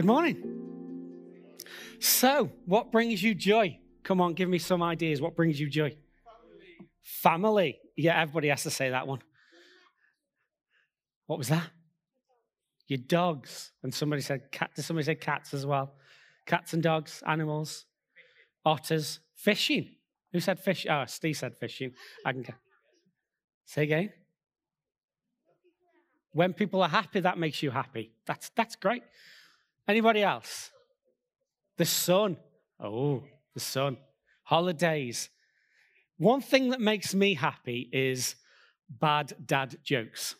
Good morning. So, what brings you joy? Come on, give me some ideas. What brings you joy? Family. Family. Yeah, everybody has to say that one. What was that? Your dogs. And somebody said cat. Did somebody say cats as well? Cats and dogs, animals, otters, fishing. Who said fish? Oh, Steve said fishing. I can. Say again. When people are happy, that makes you happy. That's that's great. Anybody else? The sun. Oh, the sun. Holidays. One thing that makes me happy is bad dad jokes.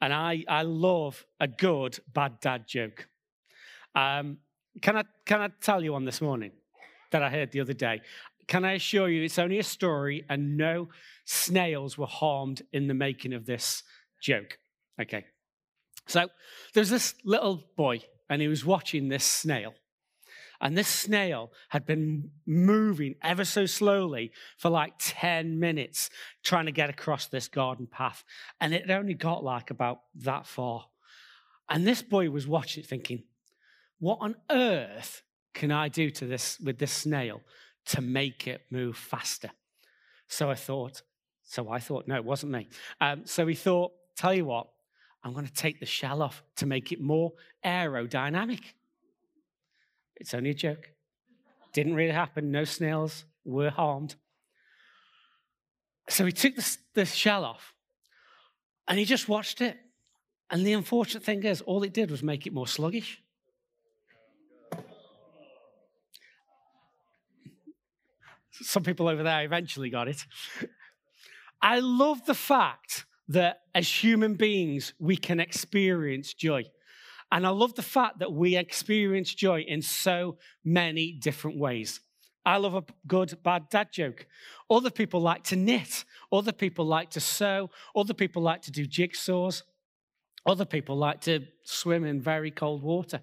And I, I love a good bad dad joke. Um, can, I, can I tell you one this morning that I heard the other day? Can I assure you it's only a story and no snails were harmed in the making of this joke? Okay. So there's this little boy and he was watching this snail. And this snail had been moving ever so slowly for like 10 minutes trying to get across this garden path. And it only got like about that far. And this boy was watching it thinking, what on earth can I do to this with this snail to make it move faster? So I thought, so I thought, no, it wasn't me. Um, so he thought, tell you what, I'm going to take the shell off to make it more aerodynamic. It's only a joke. Didn't really happen. No snails were harmed. So he took the, the shell off and he just watched it. And the unfortunate thing is, all it did was make it more sluggish. Some people over there eventually got it. I love the fact that as human beings, we can experience joy. And I love the fact that we experience joy in so many different ways. I love a good, bad dad joke. Other people like to knit. Other people like to sew. Other people like to do jigsaws. Other people like to swim in very cold water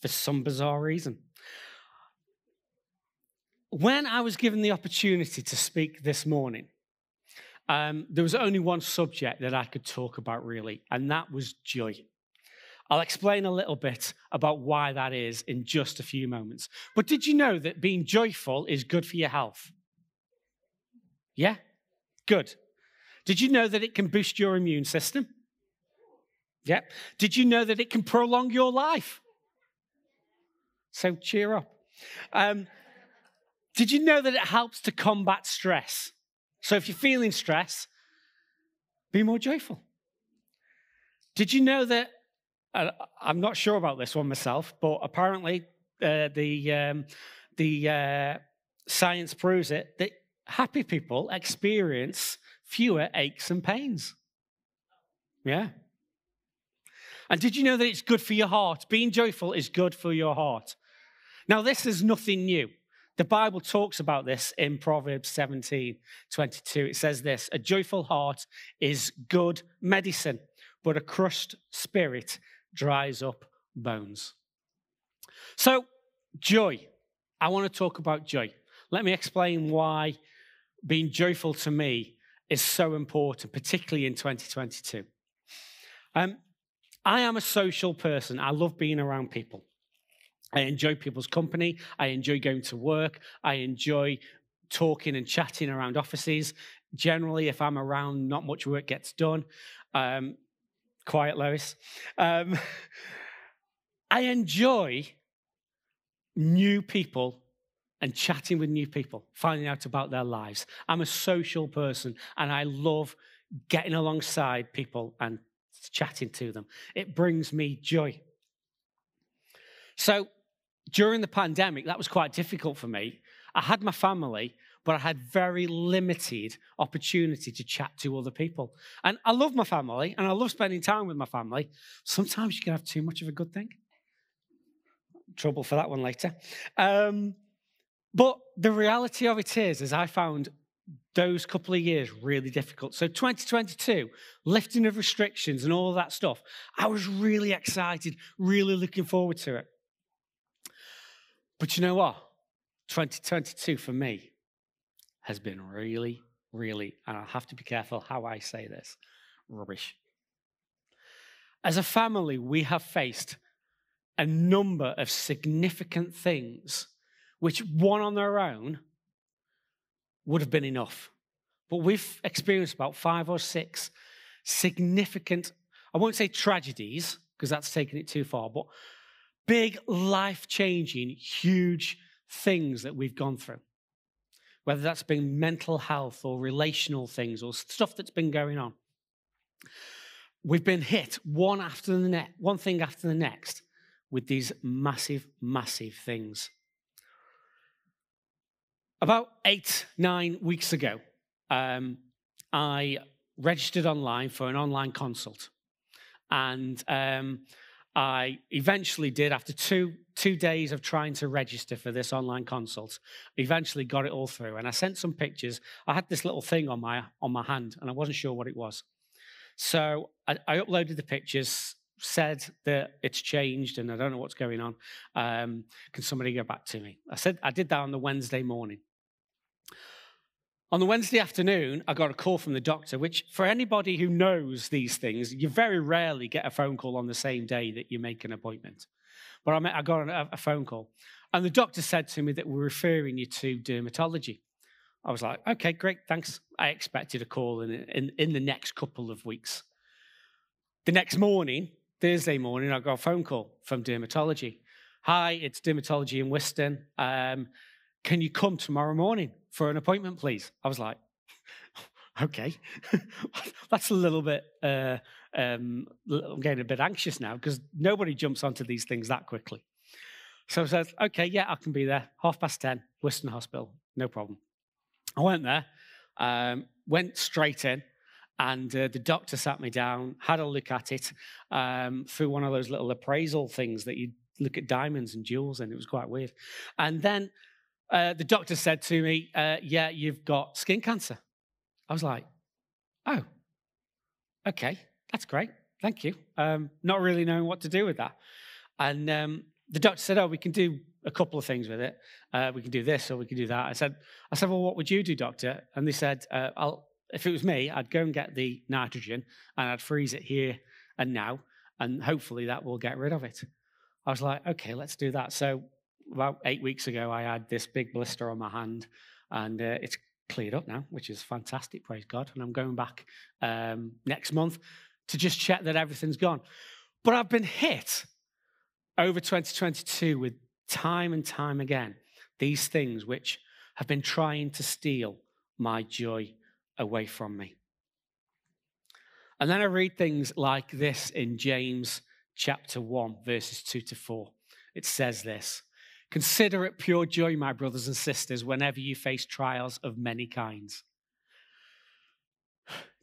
for some bizarre reason. When I was given the opportunity to speak this morning, um, there was only one subject that I could talk about really, and that was joy. I'll explain a little bit about why that is in just a few moments. But did you know that being joyful is good for your health? Yeah? Good. Did you know that it can boost your immune system? Yeah. Did you know that it can prolong your life? So cheer up. Um, did you know that it helps to combat stress? So if you're feeling stress, be more joyful. Did you know that? I'm not sure about this one myself, but apparently uh, the um, the uh, science proves it that happy people experience fewer aches and pains. Yeah. And did you know that it's good for your heart? Being joyful is good for your heart. Now, this is nothing new. The Bible talks about this in Proverbs 17 22. It says this A joyful heart is good medicine, but a crushed spirit dries up bones. So, joy. I want to talk about joy. Let me explain why being joyful to me is so important, particularly in 2022. Um, I am a social person. I love being around people. I enjoy people's company. I enjoy going to work. I enjoy talking and chatting around offices. Generally, if I'm around, not much work gets done. Um, quiet, Lois. Um, I enjoy new people and chatting with new people, finding out about their lives. I'm a social person and I love getting alongside people and chatting to them. It brings me joy. So, during the pandemic, that was quite difficult for me. I had my family, but I had very limited opportunity to chat to other people. And I love my family and I love spending time with my family. Sometimes you can have too much of a good thing. Trouble for that one later. Um, but the reality of it is, is I found those couple of years really difficult. So 2022, lifting of restrictions and all that stuff, I was really excited, really looking forward to it. But you know what? 2022 for me has been really, really, and I'll have to be careful how I say this rubbish. as a family, we have faced a number of significant things which, one on their own, would have been enough. But we've experienced about five or six significant, I won't say tragedies, because that's taking it too far, but big, life changing, huge things that we've gone through. Whether that's been mental health or relational things or stuff that's been going on. We've been hit one after the next, one thing after the next with these massive, massive things. About eight, nine weeks ago, um, I registered online for an online consult. And um, I eventually did, after two, two days of trying to register for this online consult, eventually got it all through. And I sent some pictures. I had this little thing on my, on my hand, and I wasn't sure what it was. So I, I uploaded the pictures, said that it's changed and I don't know what's going on. Um, can somebody get back to me? I said I did that on the Wednesday morning. On the Wednesday afternoon, I got a call from the doctor, which, for anybody who knows these things, you very rarely get a phone call on the same day that you make an appointment. But I, got a, phone call, and the doctor said to me that we're referring you to dermatology. I was like, okay, great, thanks. I expected a call in, in, in the next couple of weeks. The next morning, Thursday morning, I got a phone call from dermatology. Hi, it's dermatology in Wiston. Um, can you come tomorrow morning for an appointment, please? I was like, okay, that's a little bit, uh, um, I'm getting a bit anxious now because nobody jumps onto these things that quickly. So I said, okay, yeah, I can be there. Half past 10, Western Hospital, no problem. I went there, um, went straight in, and uh, the doctor sat me down, had a look at it um, through one of those little appraisal things that you look at diamonds and jewels and It was quite weird. And then uh, the doctor said to me, uh, Yeah, you've got skin cancer. I was like, Oh, okay, that's great. Thank you. Um, not really knowing what to do with that. And um, the doctor said, Oh, we can do a couple of things with it. Uh, we can do this or we can do that. I said, I said, Well, what would you do, doctor? And they said, uh, if it was me, I'd go and get the nitrogen and I'd freeze it here and now, and hopefully that will get rid of it. I was like, okay, let's do that. So about eight weeks ago, I had this big blister on my hand, and uh, it's cleared up now, which is fantastic. Praise God. And I'm going back um, next month to just check that everything's gone. But I've been hit over 2022 with time and time again these things which have been trying to steal my joy away from me. And then I read things like this in James chapter 1, verses 2 to 4. It says this Consider it pure joy, my brothers and sisters, whenever you face trials of many kinds.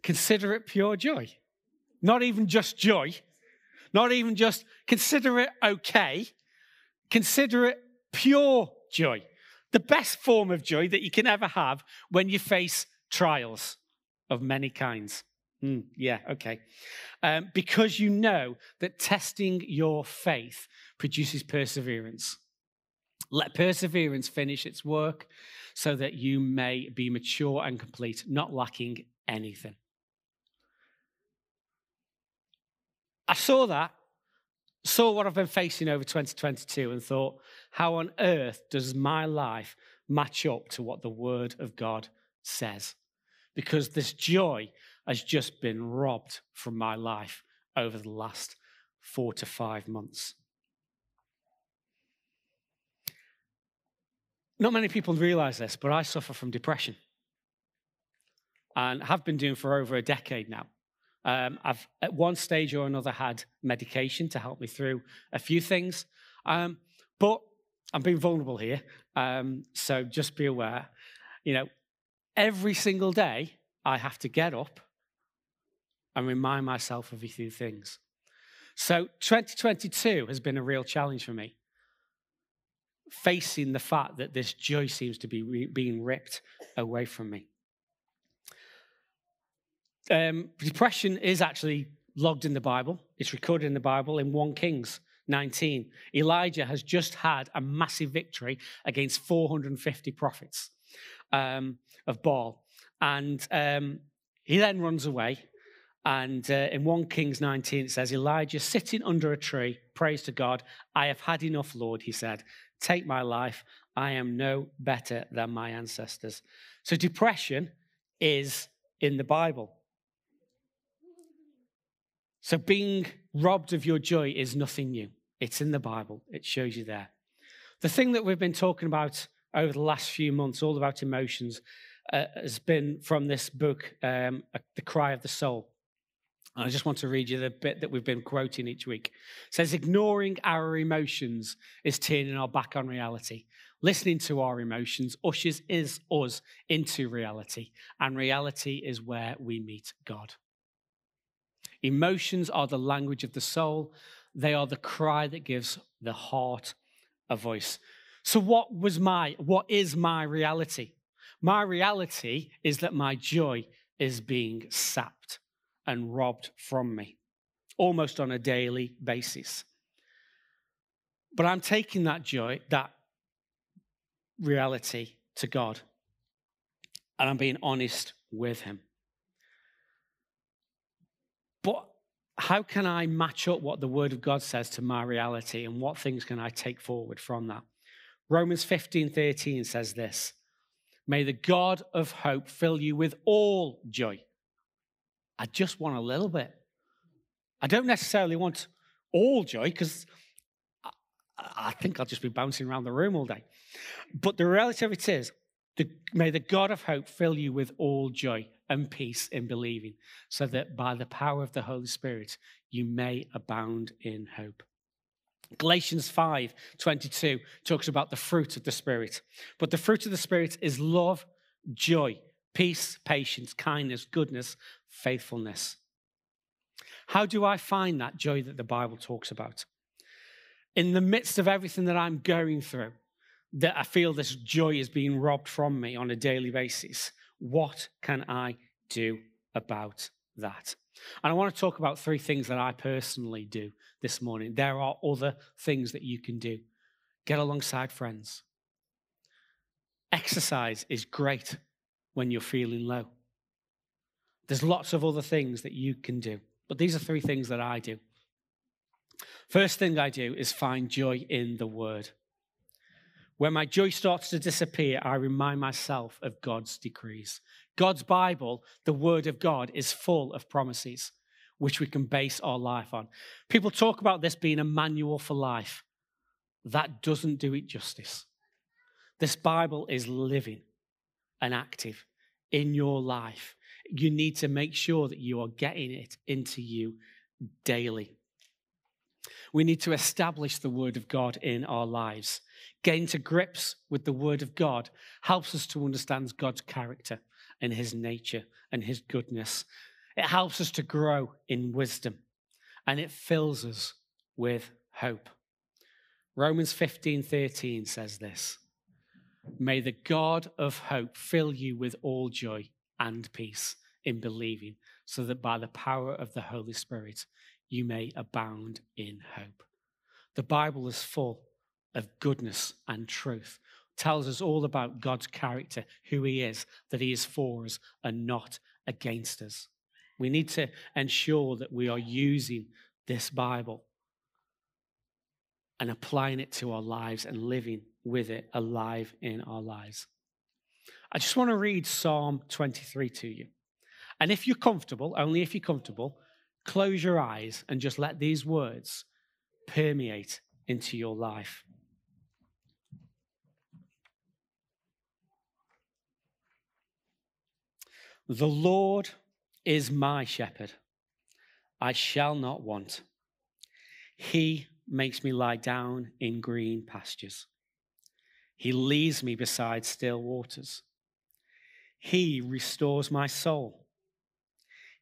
Consider it pure joy. Not even just joy, not even just consider it okay. Consider it pure joy. The best form of joy that you can ever have when you face trials of many kinds. Mm, yeah, okay. Um, because you know that testing your faith produces perseverance. Let perseverance finish its work so that you may be mature and complete, not lacking anything. I saw that, saw what I've been facing over 2022, and thought, how on earth does my life match up to what the Word of God says? Because this joy has just been robbed from my life over the last four to five months. Not many people realize this, but I suffer from depression and have been doing for over a decade now. Um, I've at one stage or another had medication to help me through a few things, um, but I'm being vulnerable here, um, so just be aware. You know, every single day I have to get up and remind myself of a few things. So 2022 has been a real challenge for me facing the fact that this joy seems to be re- being ripped away from me. Um, depression is actually logged in the Bible. It's recorded in the Bible in 1 Kings 19. Elijah has just had a massive victory against 450 prophets um, of Baal. And um, he then runs away And uh, in 1 Kings 19, it says, Elijah sitting under a tree, prays to God, I have had enough, Lord, he said. Take my life. I am no better than my ancestors. So depression is in the Bible. So being robbed of your joy is nothing new. It's in the Bible, it shows you there. The thing that we've been talking about over the last few months, all about emotions, uh, has been from this book, um, The Cry of the Soul. I just want to read you the bit that we've been quoting each week. It says, Ignoring our emotions is turning our back on reality. Listening to our emotions ushers is us into reality, and reality is where we meet God. Emotions are the language of the soul, they are the cry that gives the heart a voice. So, what was my, what is my reality? My reality is that my joy is being sapped and robbed from me almost on a daily basis. But I'm taking that joy, that reality to God, and I'm being honest with Him. But how can I match up what the Word of God says to my reality, and what things can I take forward from that? Romans 15 13 says this May the God of hope fill you with all joy I just want a little bit. I don't necessarily want all joy because I, I, think I'll just be bouncing around the room all day. But the reality of it is, the, may the God of hope fill you with all joy and peace in believing, so that by the power of the Holy Spirit you may abound in hope. Galatians 5 22 talks about the fruit of the Spirit. But the fruit of the Spirit is love, joy, peace, patience, kindness, goodness, faithfulness. How do I find that joy that the Bible talks about? In the midst of everything that I'm going through, that I feel this joy is being robbed from me on a daily basis, what can I do about that? And I want to talk about three things that I personally do this morning. There are other things that you can do. Get alongside friends. Exercise is great when you're feeling low. There's lots of other things that you can do, but these are three things that I do. First thing I do is find joy in the word. When my joy starts to disappear, I remind myself of God's decrees. God's Bible, the Word of God, is full of promises which we can base our life on. People talk about this being a manual for life. That doesn't do it justice. This Bible is living and active in your life. You need to make sure that you are getting it into you daily. We need to establish the Word of God in our lives. Getting to grips with the Word of God helps us to understand God's character and His nature and His goodness. It helps us to grow in wisdom and it fills us with hope. Romans 15 13 says this May the God of hope fill you with all joy and peace in believing, so that by the power of the Holy Spirit you may abound in hope. The Bible is full of goodness and truth. Tells us all about God's character, who He is, that He is for us and not against us. We need to ensure that we are using this Bible and applying it to our lives and living with it alive in our lives. I just want to read Psalm 23 to you. And if you're comfortable, only if you're comfortable, close your eyes and just let these words permeate into your life. The Lord is my shepherd. I shall not want. He makes me lie down in green pastures. He leads me beside still waters. He restores my soul.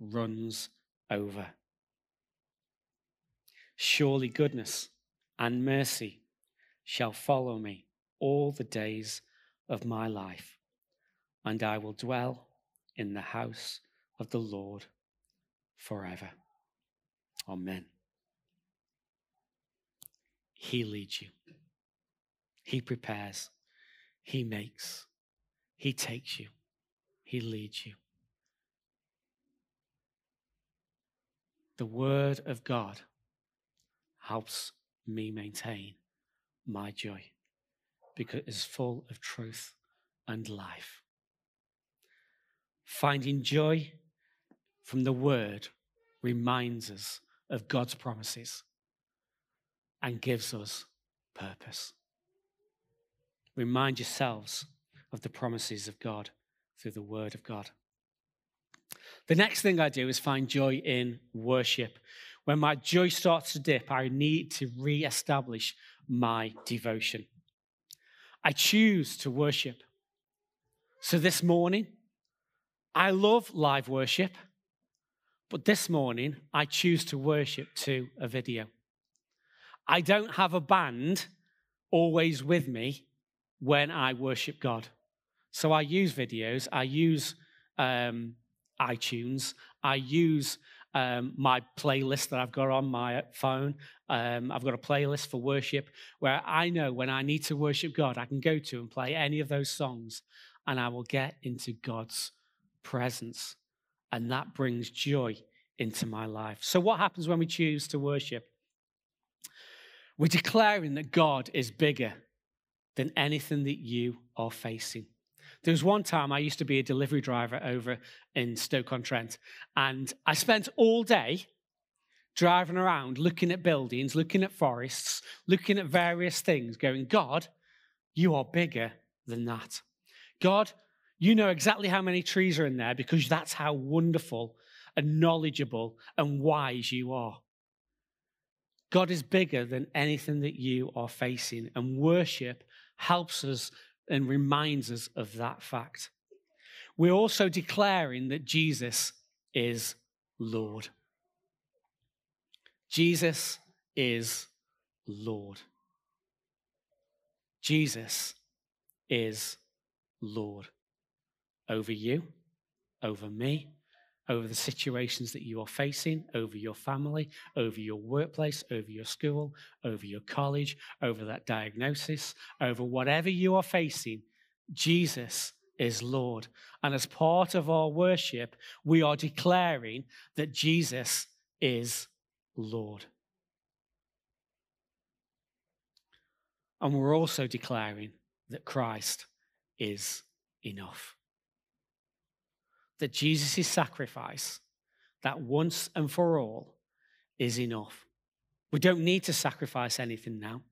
runs over. Surely goodness and mercy shall follow me all the days of my life, and I will dwell in the house of the Lord forever. Amen. He leads you, He prepares, He makes, He takes you, He leads you. The Word of God helps me maintain my joy because it's full of truth and life. Finding joy from the Word reminds us of God's promises and gives us purpose. Remind yourselves of the promises of God through the Word of God. The next thing I do is find joy in worship. When my joy starts to dip, I need to re establish my devotion. I choose to worship. So this morning, I love live worship, but this morning, I choose to worship to a video. I don't have a band always with me when I worship God. So I use videos, I use um, iTunes. I use um, my playlist that I've got on my phone. Um, I've got a playlist for worship where I know when I need to worship God, I can go to and play any of those songs and I will get into God's presence. And that brings joy into my life. So, what happens when we choose to worship? We're declaring that God is bigger than anything that you are facing. There was one time I used to be a delivery driver over in Stoke-on-Trent, and I spent all day driving around looking at buildings, looking at forests, looking at various things, going, God, you are bigger than that. God, you know exactly how many trees are in there because that's how wonderful and knowledgeable and wise you are. God is bigger than anything that you are facing, and worship helps us and reminds us of that fact. We're also declaring that Jesus is Lord. Jesus is Lord. Jesus is Lord over you, over me, over the situations that you are facing, over your family, over your workplace, over your school, over your college, over that diagnosis, over whatever you are facing, Jesus is Lord. And as part of our worship, we are declaring that Jesus is Lord. And we're also declaring that Christ is enough that Jesus' sacrifice, that once and for all, is enough. We don't need to sacrifice anything now.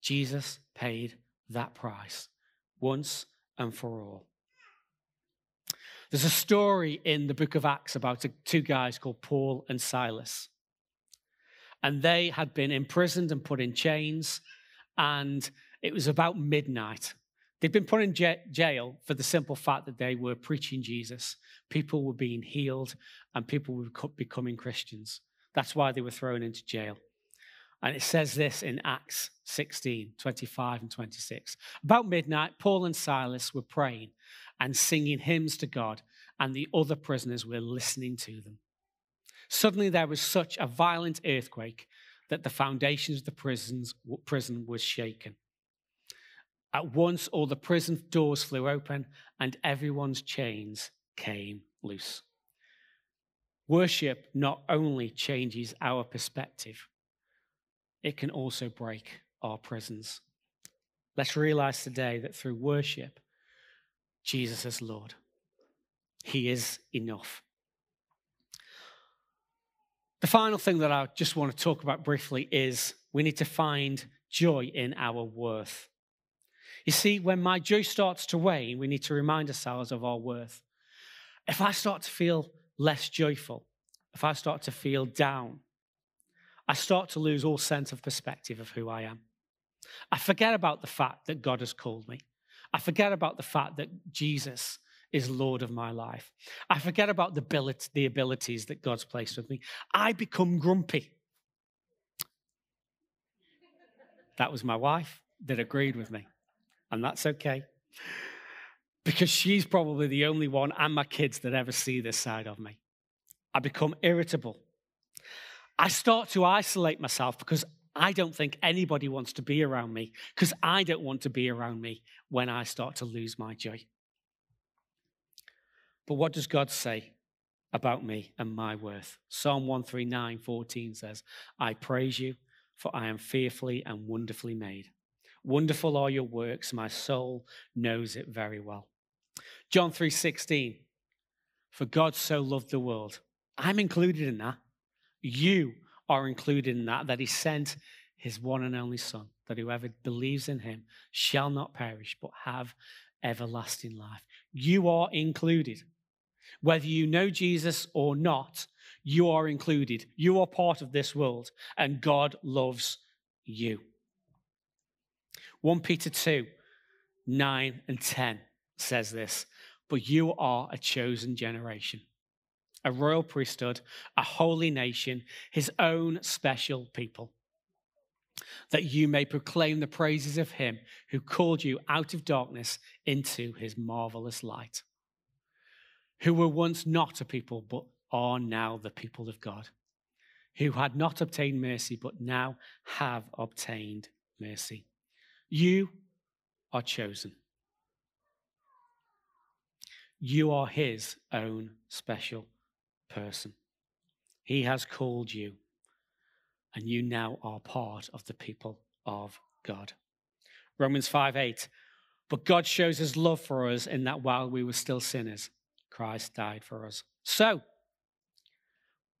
Jesus paid that price once and for all. There's a story in the book of Acts about two guys called Paul and Silas. And they had been imprisoned and put in chains. And it was about midnight. They'd been put in jail for the simple fact that they were preaching Jesus. People were being healed and people were becoming Christians. That's why they were thrown into jail. And it says this in Acts 16 25 and 26. About midnight, Paul and Silas were praying and singing hymns to God, and the other prisoners were listening to them. Suddenly, there was such a violent earthquake that the foundations of the prisons, prison was shaken. At once, all the prison doors flew open and everyone's chains came loose. Worship not only changes our perspective, it can also break our prisons. Let's realize today that through worship, Jesus is Lord. He is enough. The final thing that I just want to talk about briefly is we need to find joy in our worth. You see, when my joy starts to wane, we need to remind ourselves of our worth. If I start to feel less joyful, if I start to feel down, I start to lose all sense of perspective of who I am. I forget about the fact that God has called me. I forget about the fact that Jesus is Lord of my life. I forget about the, the abilities that God's placed with me. I become grumpy. That was my wife that agreed with me, and that's okay. Because she's probably the only one and my kids that ever see this side of me. I become irritable. I start to isolate myself because I don't think anybody wants to be around me because I don't want to be around me when I start to lose my joy. But what does God say about me and my worth? Psalm 139 14 says, I praise you, for I am fearfully and wonderfully made. Wonderful are your works, my soul knows it very well. John 3:16 For God so loved the world. I'm included in that. You are included in that that he sent his one and only son that whoever believes in him shall not perish but have everlasting life. You are included. Whether you know Jesus or not, you are included. You are part of this world, and God loves you. 1 Peter 2 9 and 10 says this But you are a chosen generation, a royal priesthood, a holy nation, his own special people, that you may proclaim the praises of him who called you out of darkness into his marvelous light who were once not a people, but are now the people of God, who had not obtained mercy, but now have obtained mercy. You are chosen. You are his own special person. He has called you, and you now are part of the people of God. Romans 5 8. But God shows his love for us in that while we were still sinners, Christ died for us. So,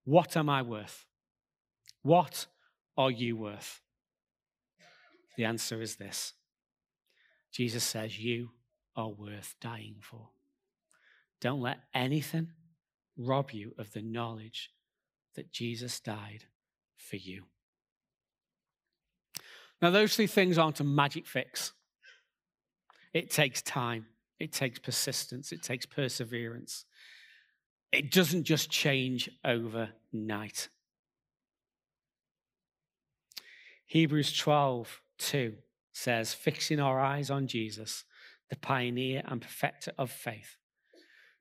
what am I worth? What are you worth? The answer is this Jesus says, You are worth dying for. Don't let anything rob you of the knowledge that Jesus died for you. Now, those three things aren't a magic fix. It takes time. It takes persistence, it takes perseverance. It doesn't just change overnight. Hebrews 12, 2 says, fixing our eyes on Jesus, the pioneer and perfecter of faith.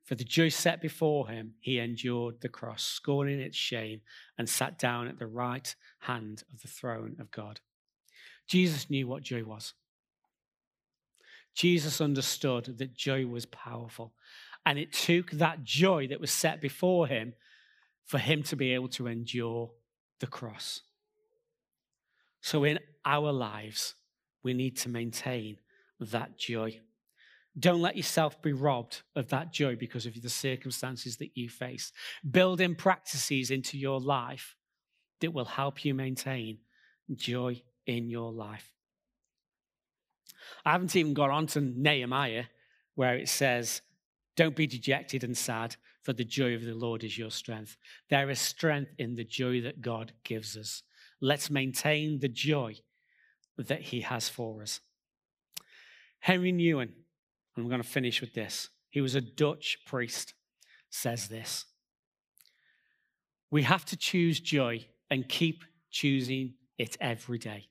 For the joy set before him, he endured the cross, scorning its shame, and sat down at the right hand of the throne of God. Jesus knew what joy was. Jesus understood that joy was powerful. And it took that joy that was set before him for him to be able to endure the cross. So in our lives, we need to maintain that joy. Don't let yourself be robbed of that joy because of the circumstances that you face. Build in practices into your life that will help you maintain joy in your life. I haven't even got on to Nehemiah, where it says, Don't be dejected and sad, for the joy of the Lord is your strength. There is strength in the joy that God gives us. Let's maintain the joy that he has for us. Henry Nouwen, and I'm going to finish with this. He was a Dutch priest, says this. We have to choose joy and keep choosing it every day.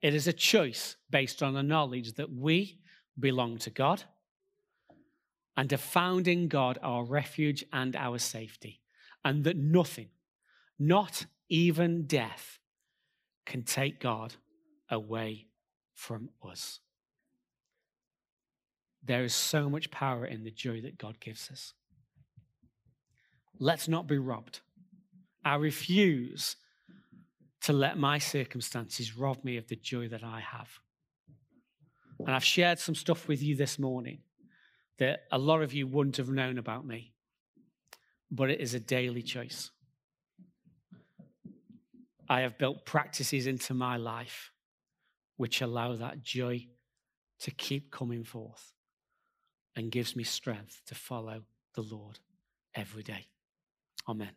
It is a choice based on the knowledge that we belong to God and have found in God our refuge and our safety, and that nothing, not even death, can take God away from us. There is so much power in the joy that God gives us. Let's not be robbed. I refuse to let my circumstances rob me of the joy that I have. And I've shared some stuff with you this morning that a lot of you wouldn't have known about me, but it is a daily choice. I have built practices into my life which allow that joy to keep coming forth and gives me strength to follow the Lord every day. Amen.